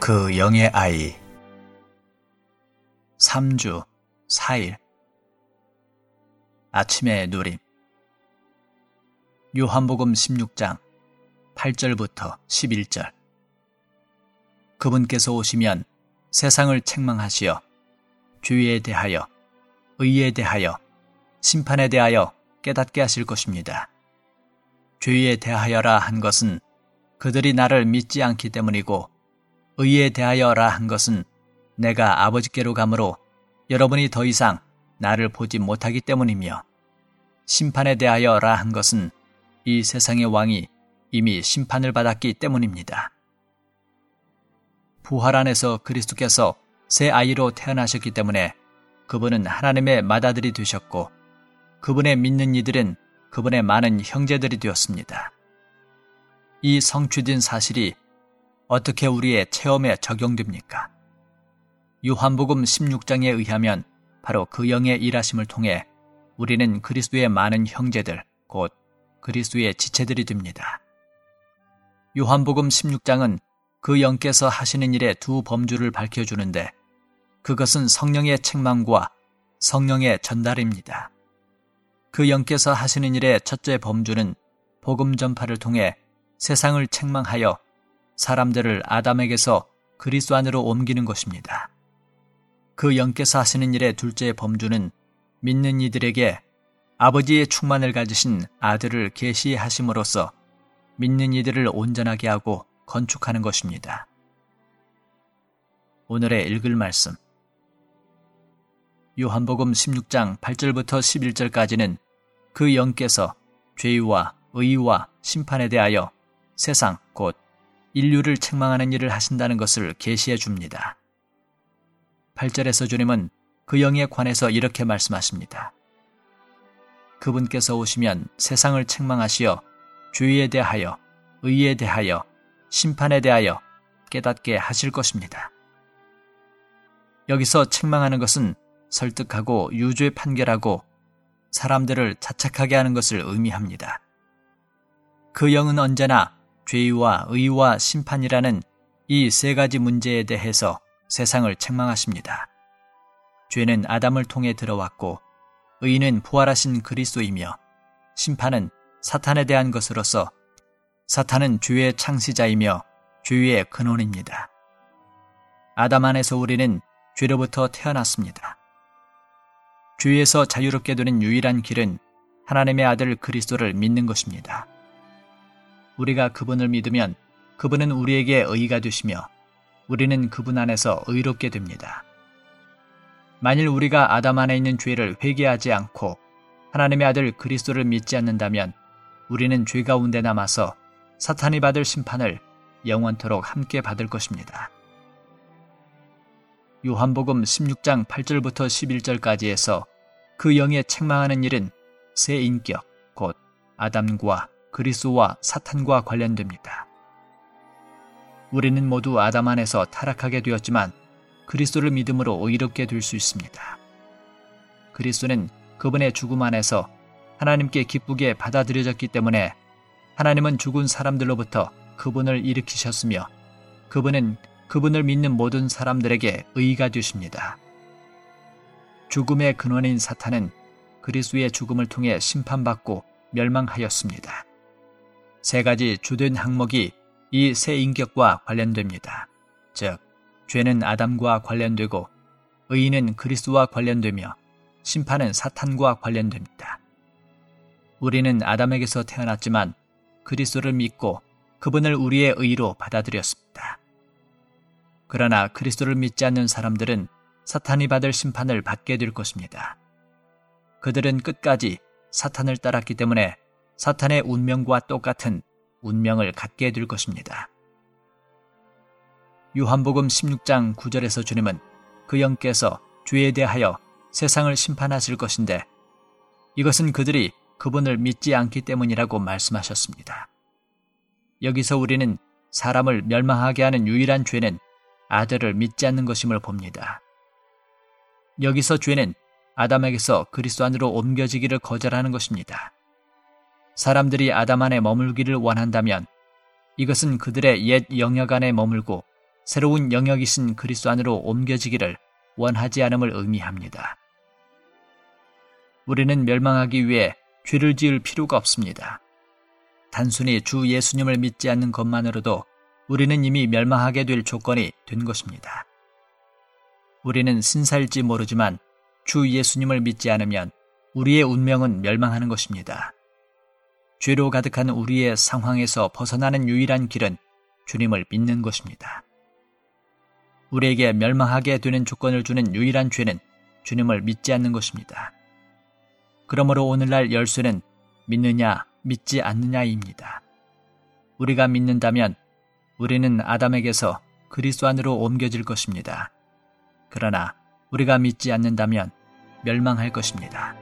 그 영의 아이. 3주 4일. 아침의 누림. 요한복음 16장 8절부터 11절. 그분께서 오시면 세상을 책망하시어 죄에 대하여 의에 대하여 심판에 대하여 깨닫게 하실 것입니다. 죄에 대하여라 한 것은 그들이 나를 믿지 않기 때문이고 의에 대하여라 한 것은 내가 아버지께로 가므로 여러분이 더 이상 나를 보지 못하기 때문이며 심판에 대하여라 한 것은 이 세상의 왕이 이미 심판을 받았기 때문입니다. 부활 안에서 그리스도께서 새 아이로 태어나셨기 때문에 그분은 하나님의 맏아들이 되셨고 그분의 믿는 이들은 그분의 많은 형제들이 되었습니다. 이 성취된 사실이 어떻게 우리의 체험에 적용됩니까? 요한복음 16장에 의하면 바로 그 영의 일하심을 통해 우리는 그리스도의 많은 형제들, 곧 그리스도의 지체들이 됩니다. 요한복음 16장은 그 영께서 하시는 일의 두 범주를 밝혀주는데 그것은 성령의 책망과 성령의 전달입니다. 그 영께서 하시는 일의 첫째 범주는 복음 전파를 통해 세상을 책망하여 사람들을 아담에게서 그리스도 안으로 옮기는 것입니다. 그 영께서 하시는 일의 둘째 범주는 믿는 이들에게 아버지의 충만을 가지신 아들을 계시하심으로써 믿는 이들을 온전하게 하고 건축하는 것입니다. 오늘의 읽을 말씀 요한복음 16장 8절부터 11절까지는 그 영께서 죄와 의와 심판에 대하여 세상 곧 인류를 책망하는 일을 하신다는 것을 계시해 줍니다. 8절에서 주님은 그 영에 관해서 이렇게 말씀하십니다. 그분께서 오시면 세상을 책망하시어 죄에 대하여 의에 대하여 심판에 대하여 깨닫게 하실 것입니다. 여기서 책망하는 것은 설득하고 유죄 판결하고 사람들을 자책하게 하는 것을 의미합니다. 그 영은 언제나 죄와 의와 심판이라는 이 세 가지 문제에 대해서 세상을 책망하십니다. 죄는 아담을 통해 들어왔고 의는 부활하신 그리스도이며 심판은 사탄에 대한 것으로서 사탄은 죄의 창시자이며 죄의 근원입니다. 아담 안에서 우리는 죄로부터 태어났습니다. 죄에서 자유롭게 되는 유일한 길은 하나님의 아들 그리스도를 믿는 것입니다. 우리가 그분을 믿으면 그분은 우리에게 의가 되시며 우리는 그분 안에서 의롭게 됩니다. 만일 우리가 아담 안에 있는 죄를 회개하지 않고 하나님의 아들 그리스도를 믿지 않는다면 우리는 죄 가운데 남아서 사탄이 받을 심판을 영원토록 함께 받을 것입니다. 요한복음 16장 8절부터 11절까지에서 그 영에 책망하는 일은 새 인격, 곧 아담과 그리스와 사탄과 관련됩니다. 우리는 모두 아담 안에서 타락하게 되었지만 그리스도를 믿음으로 의롭게 될 수 있습니다. 그리스도는 그분의 죽음 안에서 하나님께 기쁘게 받아들여졌기 때문에 하나님은 죽은 사람들로부터 그분을 일으키셨으며 그분은 그분을 믿는 모든 사람들에게 의가 되십니다. 죽음의 근원인 사탄은 그리스도의 죽음을 통해 심판받고 멸망하였습니다. 세 가지 주된 항목이 이 새 인격과 관련됩니다. 즉, 죄는 아담과 관련되고 의인은 그리스도와 관련되며 심판은 사탄과 관련됩니다. 우리는 아담에게서 태어났지만 그리스도를 믿고 그분을 우리의 의로 받아들였습니다. 그러나 그리스도를 믿지 않는 사람들은 사탄이 받을 심판을 받게 될 것입니다. 그들은 끝까지 사탄을 따랐기 때문에 사탄의 운명과 똑같은 운명을 갖게 될 것입니다. 요한복음 16장 9절에서 주님은 그 영께서 죄에 대하여 세상을 심판하실 것인데 이것은 그들이 그분을 믿지 않기 때문이라고 말씀하셨습니다. 여기서 우리는 사람을 멸망하게 하는 유일한 죄는 아들을 믿지 않는 것임을 봅니다. 여기서 죄는 아담에게서 그리스도 안으로 옮겨지기를 거절하는 것입니다. 사람들이 아담 안에 머물기를 원한다면 이것은 그들의 옛 영역 안에 머물고 새로운 영역이신 그리스도 안으로 옮겨지기를 원하지 않음을 의미합니다. 우리는 멸망하기 위해 죄를 지을 필요가 없습니다. 단순히 주 예수님을 믿지 않는 것만으로도 우리는 이미 멸망하게 될 조건이 된 것입니다. 우리는 신사일지 모르지만 주 예수님을 믿지 않으면 우리의 운명은 멸망하는 것입니다. 죄로 가득한 우리의 상황에서 벗어나는 유일한 길은 주님을 믿는 것입니다. 우리에게 멸망하게 되는 조건을 주는 유일한 죄는 주님을 믿지 않는 것입니다. 그러므로 오늘날 열쇠는 믿느냐, 믿지 않느냐입니다. 우리가 믿는다면 우리는 아담에게서 그리스도 안으로 옮겨질 것입니다. 그러나 우리가 믿지 않는다면 멸망할 것입니다.